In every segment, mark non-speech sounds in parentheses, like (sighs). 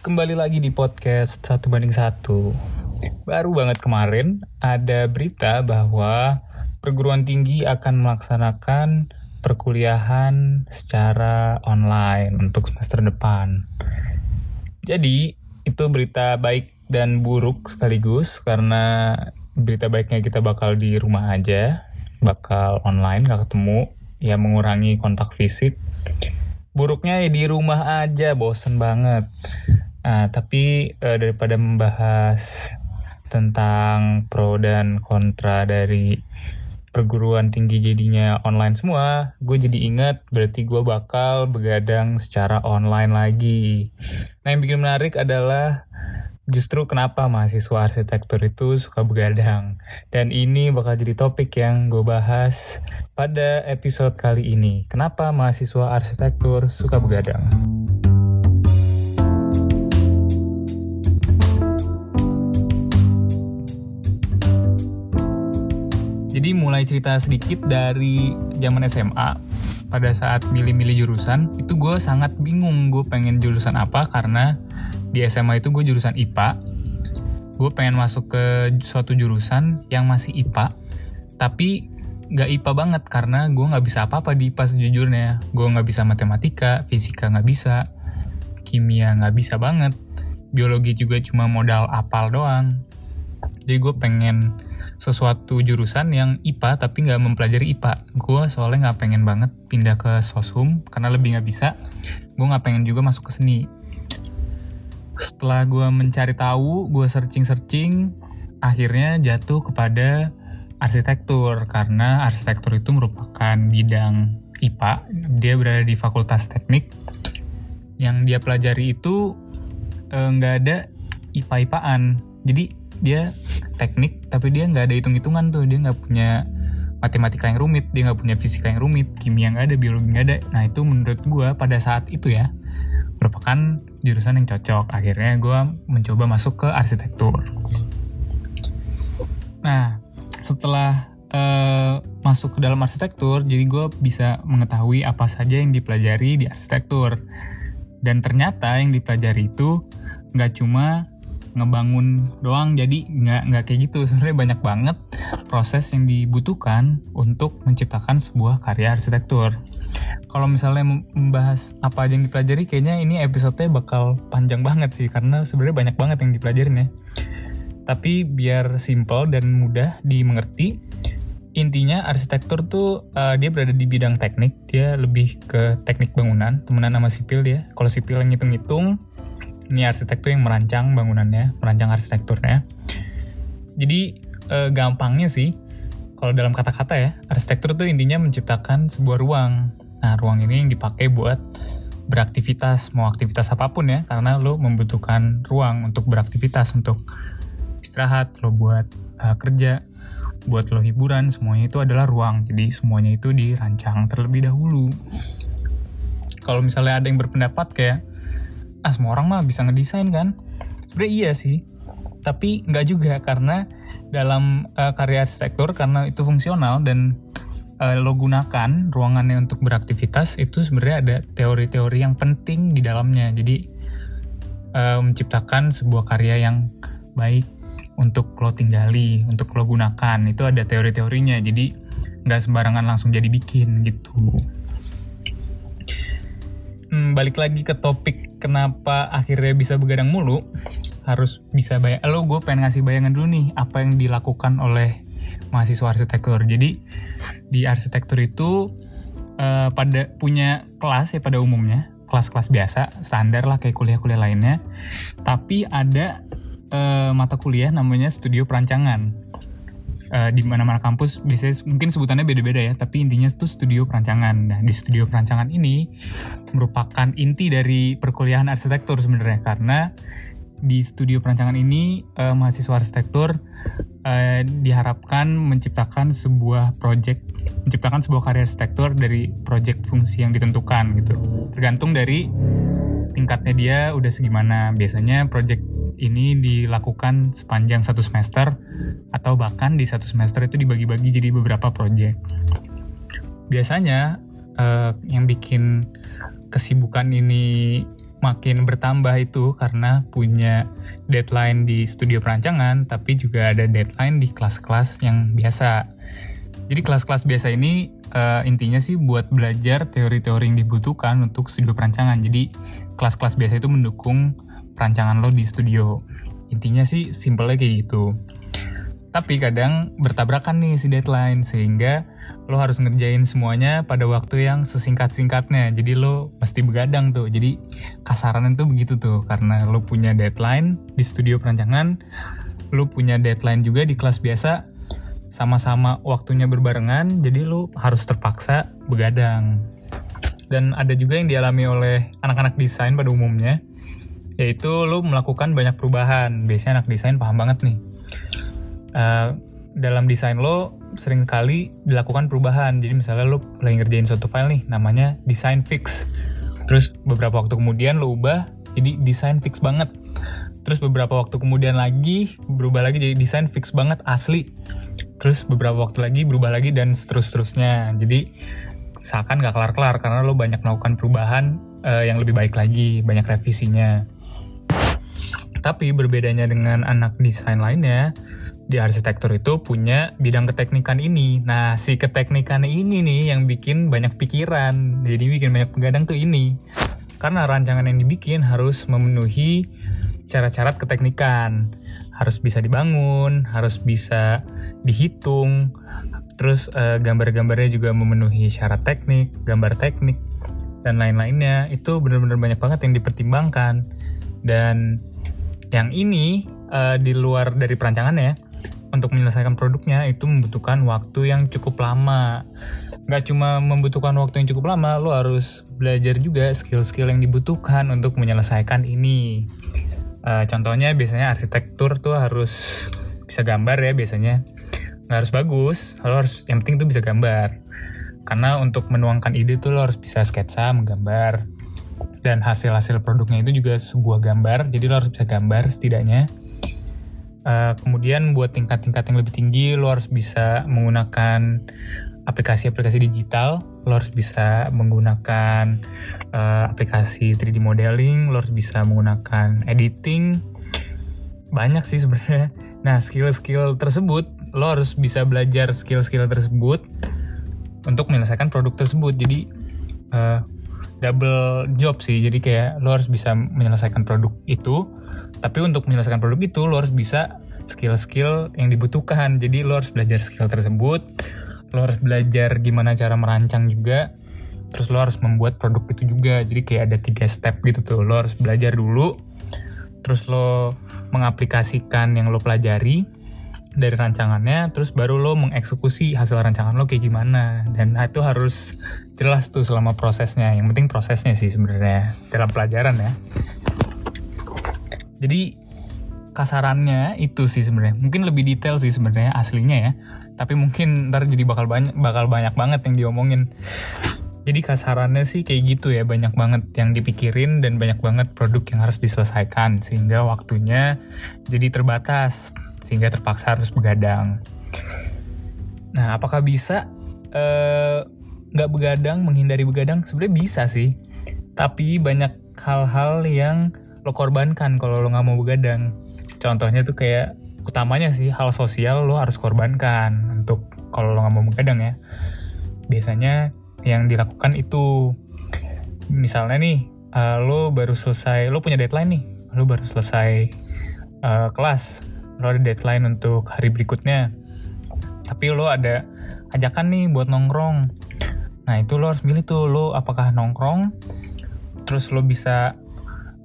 Kembali lagi di podcast satu banding satu. Baru banget kemarin ada berita bahwa perguruan tinggi akan melaksanakan perkuliahan secara online untuk semester depan. Jadi itu berita baik dan buruk sekaligus karena berita baiknya kita bakal di rumah aja, bakal online gak ketemu, ya mengurangi kontak fisik. Buruknya ya di rumah aja, bosen banget. Nah, tapi uh, daripada membahas tentang pro dan kontra dari perguruan tinggi jadinya online semua, gue jadi ingat berarti gue bakal begadang secara online lagi. Nah yang bikin menarik adalah justru kenapa mahasiswa arsitektur itu suka begadang. Dan ini bakal jadi topik yang gue bahas pada episode kali ini. Kenapa mahasiswa arsitektur suka begadang? Jadi mulai cerita sedikit dari zaman SMA pada saat milih-milih jurusan itu gue sangat bingung gue pengen jurusan apa karena di SMA itu gue jurusan IPA gue pengen masuk ke suatu jurusan yang masih IPA tapi nggak IPA banget karena gue nggak bisa apa-apa di IPA sejujurnya. Gue nggak bisa matematika fisika nggak bisa kimia nggak bisa banget biologi juga cuma modal apal doang. Jadi gue pengen sesuatu jurusan yang IPA tapi nggak mempelajari IPA. Gue soalnya nggak pengen banget pindah ke sosum karena lebih nggak bisa. Gue nggak pengen juga masuk ke seni. Setelah gue mencari tahu, gue searching-searching, akhirnya jatuh kepada arsitektur karena arsitektur itu merupakan bidang IPA. Dia berada di Fakultas Teknik. Yang dia pelajari itu eh, nggak eh, ada IPA-IPAan. Jadi dia teknik tapi dia nggak ada hitung-hitungan tuh. Dia nggak punya matematika yang rumit dia nggak punya fisika yang rumit kimia nggak ada biologi nggak ada. Nah itu menurut gue pada saat itu ya merupakan jurusan yang cocok. Akhirnya gue mencoba masuk ke arsitektur. Nah setelah uh, masuk ke dalam arsitektur jadi gue bisa mengetahui apa saja yang dipelajari di arsitektur. Dan ternyata yang dipelajari itu nggak cuma ngebangun doang. Jadi nggak nggak kayak gitu. Sebenarnya banyak banget proses yang dibutuhkan untuk menciptakan sebuah karya arsitektur. Kalau misalnya membahas apa aja yang dipelajari kayaknya ini episode-nya bakal panjang banget sih karena sebenarnya banyak banget yang dipelajarin ya. Tapi biar simple dan mudah dimengerti intinya arsitektur tuh uh, dia berada di bidang teknik. Dia lebih ke teknik bangunan temenan sama sipil dia. Kalau sipil yang ngitung-ngitung ini arsitek tuh yang merancang bangunannya, merancang arsitekturnya. Jadi e, gampangnya sih, kalau dalam kata-kata ya, arsitektur tuh intinya menciptakan sebuah ruang. Nah, ruang ini yang dipakai buat beraktivitas, mau aktivitas apa pun ya, karena lo membutuhkan ruang untuk beraktivitas, untuk istirahat, lo buat uh, kerja, buat lo hiburan, semuanya itu adalah ruang. Jadi semuanya itu dirancang terlebih dahulu. Kalau misalnya ada yang berpendapat kayak ah semua orang mah bisa ngedesain kan? Sebenarnya iya sih. Tapi nggak juga karena dalam uh, karya arsitektur karena itu fungsional dan uh, lo gunakan ruangannya untuk beraktivitas itu sebenarnya ada teori-teori yang penting di dalamnya. Jadi uh, menciptakan sebuah karya yang baik untuk lo tinggali untuk lo gunakan. Itu ada teori-teorinya. Jadi nggak sembarangan langsung jadi bikin gitu. Hmm, balik lagi ke topik kenapa akhirnya bisa begadang mulu harus bisa bayang lo gue pengen ngasih bayangan dulu nih apa yang dilakukan oleh mahasiswa arsitektur. Jadi di arsitektur itu uh, pada punya kelas ya pada umumnya kelas-kelas biasa standar lah kayak kuliah-kuliah lainnya. Tapi ada uh, mata kuliah namanya studio perancangan uh, di mana-mana kampus biasanya mungkin sebutannya beda-beda ya, tapi intinya itu studio perancangan. Nah, di studio perancangan ini merupakan inti dari perkuliahan arsitektur sebenarnya karena di studio perancangan ini uh, mahasiswa arsitektur uh, diharapkan menciptakan sebuah project, menciptakan sebuah karya arsitektur dari project fungsi yang ditentukan gitu. Tergantung dari tingkatnya dia udah segimana. Biasanya project ini dilakukan sepanjang satu semester atau bahkan di satu semester itu dibagi-bagi jadi beberapa proyek. Biasanya uh, yang bikin kesibukan ini makin bertambah itu karena punya deadline di studio perancangan, tapi juga ada deadline di kelas-kelas yang biasa. Jadi kelas-kelas biasa ini uh, intinya sih buat belajar teori-teori yang dibutuhkan untuk studio perancangan. Jadi kelas-kelas biasa itu mendukung perancangan lo di studio. Intinya sih simpelnya kayak gitu. Tapi kadang bertabrakan nih si deadline sehingga lo harus ngerjain semuanya pada waktu yang sesingkat-singkatnya. Jadi lo mesti begadang tuh. Jadi kasarannya tuh begitu tuh karena lo punya deadline di studio perancangan, lo punya deadline juga di kelas biasa sama-sama waktunya berbarengan, jadi lo harus terpaksa begadang. Dan ada juga yang dialami oleh anak-anak desain pada umumnya, yaitu lo melakukan banyak perubahan. Biasanya anak desain paham banget nih uh, dalam desain lo sering kali dilakukan perubahan. Jadi misalnya lo lagi ngerjain suatu file nih, namanya design fix. Terus beberapa waktu kemudian lo ubah jadi desain fix banget. Terus beberapa waktu kemudian lagi berubah lagi jadi desain fix banget asli. Terus beberapa waktu lagi berubah lagi dan seterus-terusnya. Jadi seakan gak kelar-kelar karena lo banyak melakukan perubahan uh, yang lebih baik lagi, banyak revisinya. Tapi berbedanya dengan anak desain lainnya, di arsitektur itu punya bidang keteknikan ini. Nah, si keteknikan ini nih yang bikin banyak pikiran. Jadi bikin banyak pegadang tuh ini. Karena rancangan yang dibikin harus memenuhi syarat-syarat keteknikan. Harus bisa dibangun, harus bisa dihitung. Terus uh, gambar-gambarnya juga memenuhi syarat teknik, gambar teknik, dan lain-lainnya. Itu benar-benar banyak banget yang dipertimbangkan. Dan yang ini uh, di luar dari perancangannya untuk menyelesaikan produknya itu membutuhkan waktu yang cukup lama. Gak cuma membutuhkan waktu yang cukup lama, lo harus belajar juga skill-skill yang dibutuhkan untuk menyelesaikan ini. Uh, contohnya biasanya arsitektur tuh harus bisa gambar ya biasanya. Gak harus bagus, lo harus yang penting tuh bisa gambar. Karena untuk menuangkan ide tuh lo harus bisa sketsa, menggambar. Dan hasil-hasil produknya itu juga sebuah gambar, jadi lo harus bisa gambar setidaknya Uh, kemudian buat tingkat-tingkat yang lebih tinggi, lo harus bisa menggunakan aplikasi-aplikasi digital, lo harus bisa menggunakan uh, aplikasi 3D modeling, lo harus bisa menggunakan editing. Banyak sih sebenarnya. (laughs) Nah, skill-skill tersebut, lo harus bisa belajar skill-skill tersebut untuk menyelesaikan produk tersebut. Jadi, uh, double job sih. Jadi kayak lo harus bisa menyelesaikan produk itu, tapi untuk menyelesaikan produk itu lo harus bisa skill-skill yang dibutuhkan. Jadi lo harus belajar skill tersebut, lo harus belajar gimana cara merancang juga, terus lo harus membuat produk itu juga. Jadi kayak ada tiga step gitu tuh. Lo harus belajar dulu, terus lo mengaplikasikan yang lo pelajari, dari rancangannya terus baru lo mengeksekusi hasil rancangan lo kayak gimana. Dan itu harus jelas tuh selama prosesnya. Yang penting prosesnya sih sebenarnya dalam pelajaran ya. Jadi kasarannya itu sih sebenarnya. Mungkin lebih detail sih sebenarnya aslinya ya. Tapi mungkin ntar jadi bakal banyak bakal banyak banget yang diomongin. Jadi kasarannya sih kayak gitu ya banyak banget yang dipikirin dan banyak banget produk yang harus diselesaikan sehingga waktunya jadi terbatas sehingga terpaksa harus begadang. Nah, apakah bisa eh, nggak uh, begadang, menghindari begadang? Sebenarnya bisa sih, tapi banyak hal-hal yang lo korbankan kalau lo nggak mau begadang. Contohnya tuh kayak utamanya sih hal sosial lo harus korbankan untuk kalau lo nggak mau begadang ya. Biasanya yang dilakukan itu misalnya nih uh, lo baru selesai, lo punya deadline nih, lo baru selesai uh, kelas lo ada deadline untuk hari berikutnya tapi lo ada ajakan nih buat nongkrong. Nah itu lo harus milih tuh lo apakah nongkrong terus lo bisa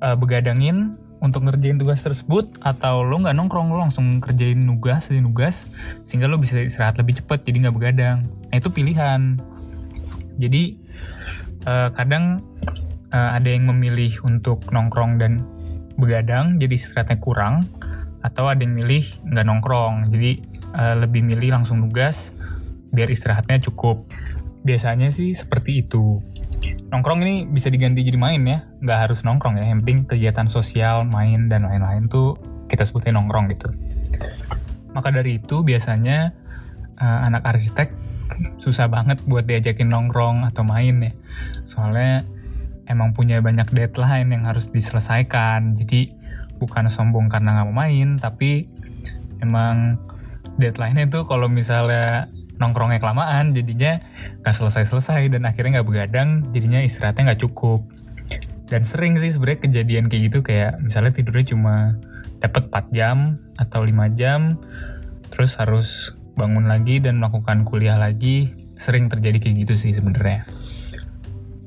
uh, begadangin untuk ngerjain tugas tersebut atau lo nggak nongkrong lo langsung kerjain nugas jadi nugas sehingga lo bisa istirahat lebih cepat jadi nggak begadang. Nah itu pilihan. Jadi uh, kadang uh, ada yang memilih untuk nongkrong dan begadang jadi istirahatnya kurang atau ada yang milih nggak nongkrong. Jadi uh, lebih milih langsung nugas biar istirahatnya cukup. Biasanya sih seperti itu. Nongkrong ini bisa diganti jadi main ya. Nggak harus nongkrong ya. Yang penting kegiatan sosial main dan lain-lain tuh kita sebutnya nongkrong gitu. Maka dari itu biasanya uh, anak arsitek susah banget buat diajakin nongkrong atau main ya. Soalnya emang punya banyak deadline yang harus diselesaikan. Jadi bukan sombong karena nggak mau main, tapi emang deadline-nya tuh kalau misalnya nongkrongnya kelamaan jadinya nggak selesai-selesai dan akhirnya nggak begadang jadinya istirahatnya nggak cukup. Dan sering sih sebenarnya kejadian kayak gitu kayak misalnya tidurnya cuma dapat 4 jam atau 5 jam terus harus bangun lagi dan melakukan kuliah lagi sering terjadi kayak gitu sih sebenarnya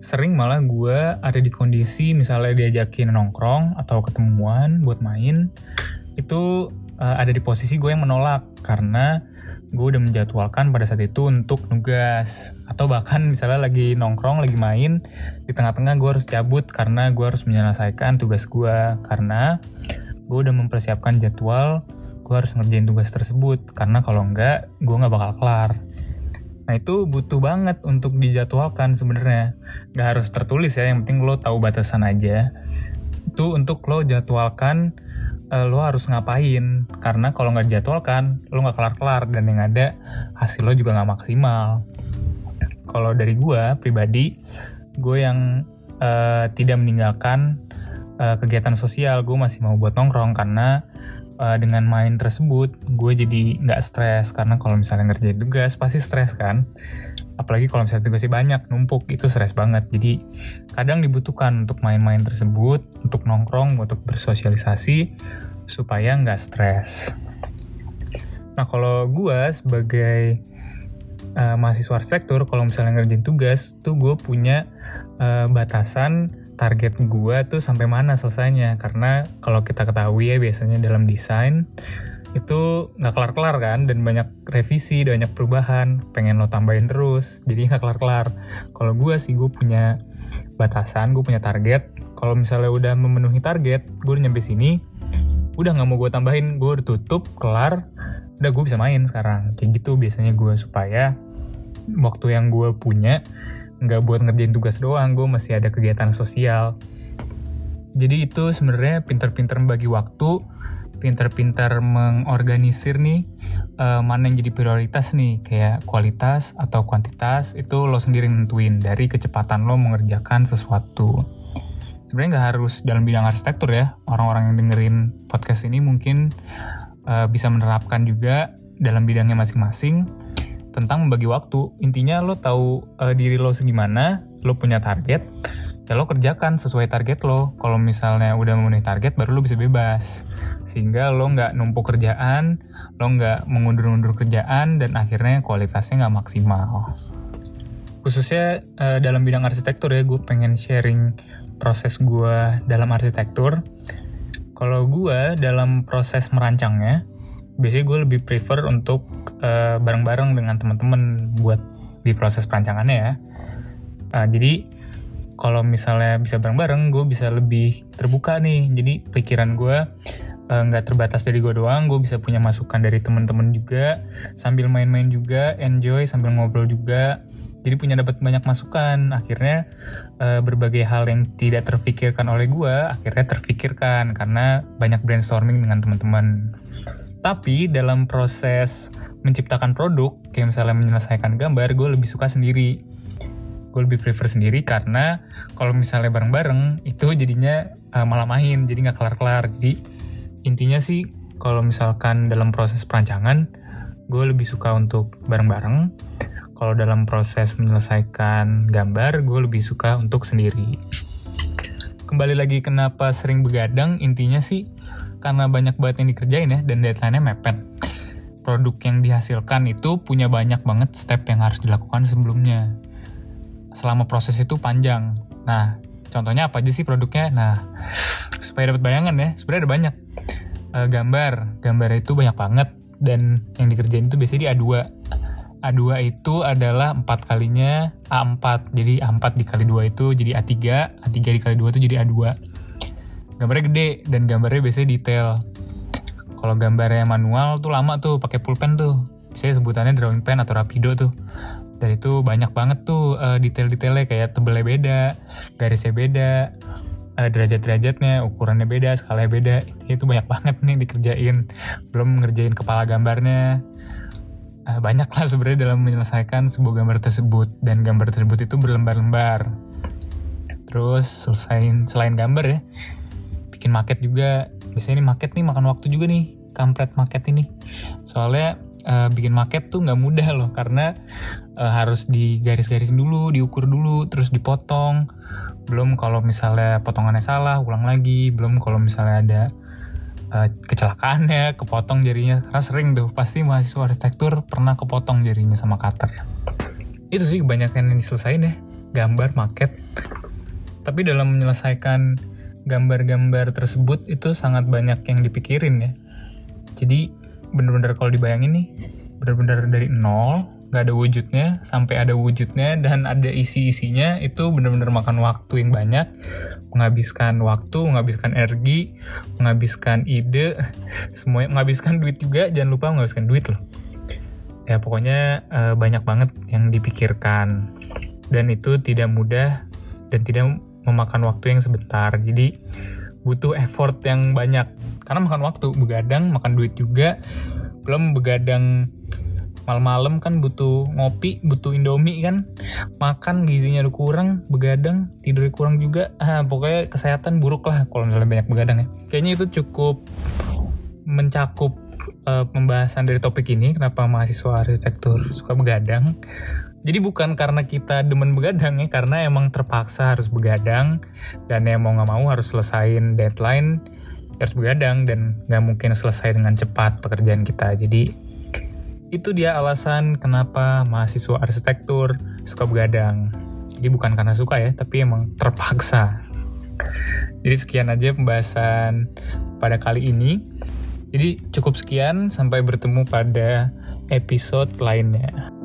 sering malah gue ada di kondisi misalnya diajakin nongkrong atau ketemuan buat main itu uh, ada di posisi gue yang menolak karena gue udah menjadwalkan pada saat itu untuk nugas. Atau bahkan misalnya lagi nongkrong lagi main di tengah-tengah gue harus cabut karena gue harus menyelesaikan tugas gue karena gue udah mempersiapkan jadwal gue harus ngerjain tugas tersebut. Karena kalau enggak gue nggak bakal kelar nah itu butuh banget untuk dijadwalkan sebenarnya. Nggak harus tertulis ya yang penting lo tahu batasan aja. Itu untuk lo jadwalkan uh, lo harus ngapain. Karena kalau nggak dijadwalkan lo nggak kelar-kelar. Dan yang ada hasil lo juga nggak maksimal. Kalau dari gue pribadi gue yang uh, tidak meninggalkan uh, kegiatan sosial gue masih mau buat nongkrong. Karena uh, dengan main tersebut gue jadi nggak stres. Karena kalau misalnya ngerjain tugas pasti stres kan. Apalagi kalau misalnya tugasnya banyak numpuk itu stres banget. Jadi kadang dibutuhkan untuk main-main tersebut untuk nongkrong untuk bersosialisasi supaya nggak stres. Nah kalau gue sebagai uh, mahasiswa arsitektur kalau misalnya ngerjain tugas tuh gue punya uh, batasan target gue tuh sampai mana selesainya. Karena kalau kita ketahui ya biasanya dalam desain itu nggak kelar-kelar kan dan banyak revisi dan banyak perubahan pengen lo tambahin terus jadi nggak kelar-kelar. Kalau gue sih gue punya batasan gue punya target. Kalau misalnya udah memenuhi target gue udah nyampe sini udah nggak mau gue tambahin gue udah tutup kelar udah gue bisa main sekarang. Kayak gitu biasanya gue supaya waktu yang gue punya nggak buat ngerjain tugas doang gue masih ada kegiatan sosial. Jadi itu sebenarnya pinter-pinter membagi waktu pintar-pintar mengorganisir nih uh, mana yang jadi prioritas nih kayak kualitas atau kuantitas itu lo sendiri nentuin dari kecepatan lo mengerjakan sesuatu. Sebenarnya nggak harus dalam bidang arsitektur ya orang-orang yang dengerin podcast ini mungkin uh, bisa menerapkan juga dalam bidangnya masing-masing tentang membagi waktu. Intinya lo tahu uh, diri lo segimana lo punya target ya lo kerjakan sesuai target lo. Kalau misalnya udah memenuhi target baru lo bisa bebas. Sehingga lo nggak numpuk kerjaan lo nggak mengundur-undur kerjaan dan akhirnya kualitasnya nggak maksimal. Khususnya uh, dalam bidang arsitektur ya gue pengen sharing proses gue dalam arsitektur. Kalau gue dalam proses merancangnya biasanya gue lebih prefer untuk uh, bareng-bareng dengan teman-teman buat di proses perancangannya ya. Uh, jadi kalau misalnya bisa bareng-bareng gue bisa lebih terbuka nih. Jadi pikiran gue eh, nggak terbatas dari gue doang. Gue bisa punya masukan dari teman-teman juga sambil main-main juga enjoy sambil ngobrol juga. Jadi punya dapat banyak masukan. Akhirnya berbagai hal yang tidak terfikirkan oleh gue akhirnya terfikirkan karena banyak brainstorming dengan teman-teman tapi dalam proses menciptakan produk kayak misalnya menyelesaikan gambar gue lebih suka sendiri. Gue lebih prefer sendiri karena kalau misalnya bareng-bareng itu jadinya uh, malah main jadi nggak kelar-kelar. Jadi intinya sih kalau misalkan dalam proses perancangan gue lebih suka untuk bareng-bareng. Kalau dalam proses menyelesaikan gambar gue lebih suka untuk sendiri. Kembali lagi kenapa sering begadang intinya sih karena banyak banget yang dikerjain ya dan deadline-nya mepet produk yang dihasilkan itu punya banyak banget step yang harus dilakukan sebelumnya selama proses itu panjang. Nah, contohnya apa aja sih produknya? Nah, (sighs) supaya dapat bayangan ya, sebenarnya ada banyak. E, gambar, gambar itu banyak banget dan yang dikerjain itu biasanya di A2. A2 itu adalah empat kalinya A4. Jadi A4 dikali 2 itu jadi A3, A3 dikali 2 itu jadi A2. Gambarnya gede dan gambarnya biasanya detail. Kalau gambarnya manual tuh lama tuh pakai pulpen tuh. Biasanya sebutannya drawing pen atau rapido tuh. Dan itu banyak banget tuh uh, detail-detailnya. Kayak tebelnya beda garisnya beda uh, derajat-derajatnya ukurannya beda skalanya beda. Itu banyak banget nih dikerjain. Belum ngerjain kepala gambarnya. Uh, banyak lah sebenarnya dalam menyelesaikan sebuah gambar tersebut. Dan gambar tersebut itu berlembar-lembar. Terus selesain selain gambar ya bikin market juga. Biasanya ini market nih makan waktu juga nih kampret market ini. Soalnya uh, bikin market tuh nggak mudah loh karena uh, harus digaris-garisin dulu diukur dulu terus dipotong. Belum kalau misalnya potongannya salah ulang lagi. Belum kalau misalnya ada uh, kecelakaannya (laughs) kepotong jarinya. Karena sering tuh pasti mahasiswa arsitektur pernah kepotong jarinya sama cutter. Itu sih kebanyakan yang diselesain ya gambar market. Tapi dalam menyelesaikan gambar-gambar tersebut itu sangat banyak yang dipikirin ya. Jadi bener-bener kalau dibayangin nih, bener-bener dari nol, nggak ada wujudnya, sampai ada wujudnya dan ada isi-isinya itu bener-bener makan waktu yang banyak, menghabiskan waktu, menghabiskan energi, menghabiskan ide, (laughs) semuanya menghabiskan duit juga, jangan lupa menghabiskan duit loh. Ya pokoknya uh, banyak banget yang dipikirkan dan itu tidak mudah dan tidak memakan waktu yang sebentar. Jadi butuh effort yang banyak. Karena makan waktu, begadang, makan duit juga. Belum begadang malam-malam kan butuh ngopi, butuh indomie kan. Makan gizinya udah kurang, begadang, tidur kurang juga. Ah, pokoknya kesehatan buruk lah kalau misalnya banyak begadang ya. Kayaknya itu cukup mencakup uh, pembahasan dari topik ini kenapa mahasiswa arsitektur suka begadang jadi bukan karena kita demen begadang ya, karena emang terpaksa harus begadang dan ya mau nggak mau harus selesain deadline harus begadang dan nggak mungkin selesai dengan cepat pekerjaan kita. Jadi itu dia alasan kenapa mahasiswa arsitektur suka begadang. Jadi bukan karena suka ya, tapi emang terpaksa. Jadi sekian aja pembahasan pada kali ini. Jadi cukup sekian, sampai bertemu pada episode lainnya.